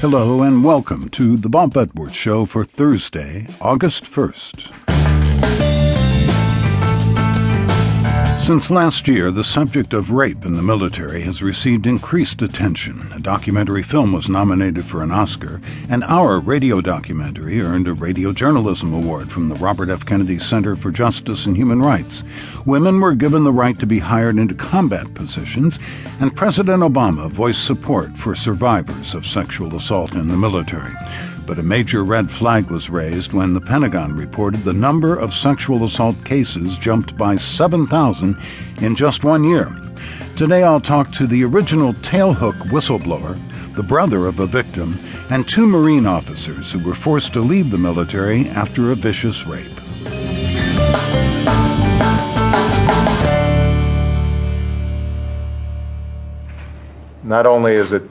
Hello and welcome to the Bob Edwards Show for Thursday, August 1st. Since last year, the subject of rape in the military has received increased attention. A documentary film was nominated for an Oscar, and our radio documentary earned a Radio Journalism Award from the Robert F. Kennedy Center for Justice and Human Rights. Women were given the right to be hired into combat positions, and President Obama voiced support for survivors of sexual assault in the military but a major red flag was raised when the Pentagon reported the number of sexual assault cases jumped by 7,000 in just one year. Today I'll talk to the original tailhook whistleblower, the brother of a victim, and two Marine officers who were forced to leave the military after a vicious rape. Not only is it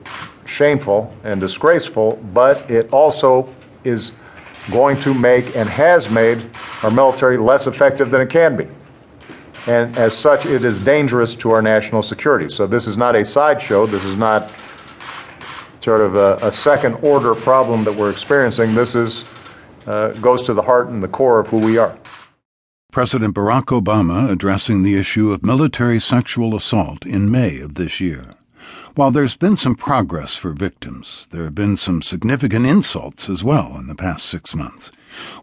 shameful and disgraceful, but it also is going to make and has made our military less effective than it can be. And as such, it is dangerous to our national security. So this is not a sideshow. This is not sort of a, a second order problem that we're experiencing. This is, uh, goes to the heart and the core of who we are. President Barack Obama addressing the issue of military sexual assault in May of this year. While there's been some progress for victims, there have been some significant insults as well in the past six months.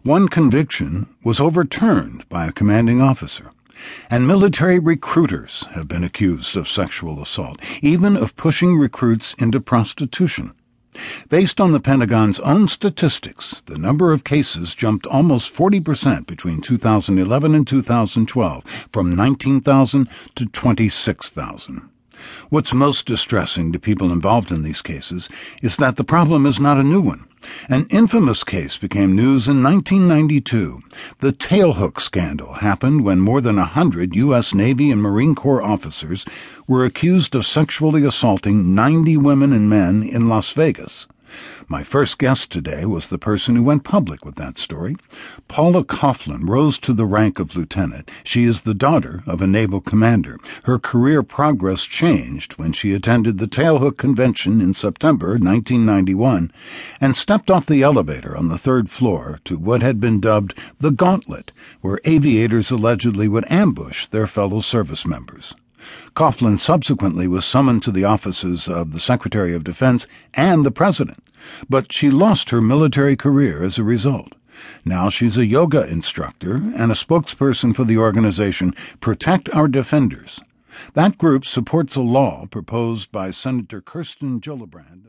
One conviction was overturned by a commanding officer. And military recruiters have been accused of sexual assault, even of pushing recruits into prostitution. Based on the Pentagon's own statistics, the number of cases jumped almost 40% between 2011 and 2012, from 19,000 to 26,000. What's most distressing to people involved in these cases is that the problem is not a new one. An infamous case became news in 1992. The tailhook scandal happened when more than a hundred U.S. Navy and Marine Corps officers were accused of sexually assaulting 90 women and men in Las Vegas. My first guest today was the person who went public with that story. Paula Coughlin rose to the rank of lieutenant. She is the daughter of a naval commander. Her career progress changed when she attended the Tailhook Convention in September 1991 and stepped off the elevator on the third floor to what had been dubbed the Gauntlet, where aviators allegedly would ambush their fellow service members. Coughlin subsequently was summoned to the offices of the Secretary of Defense and the President, but she lost her military career as a result. Now she's a yoga instructor and a spokesperson for the organization Protect Our Defenders. That group supports a law proposed by Senator Kirsten Gillibrand.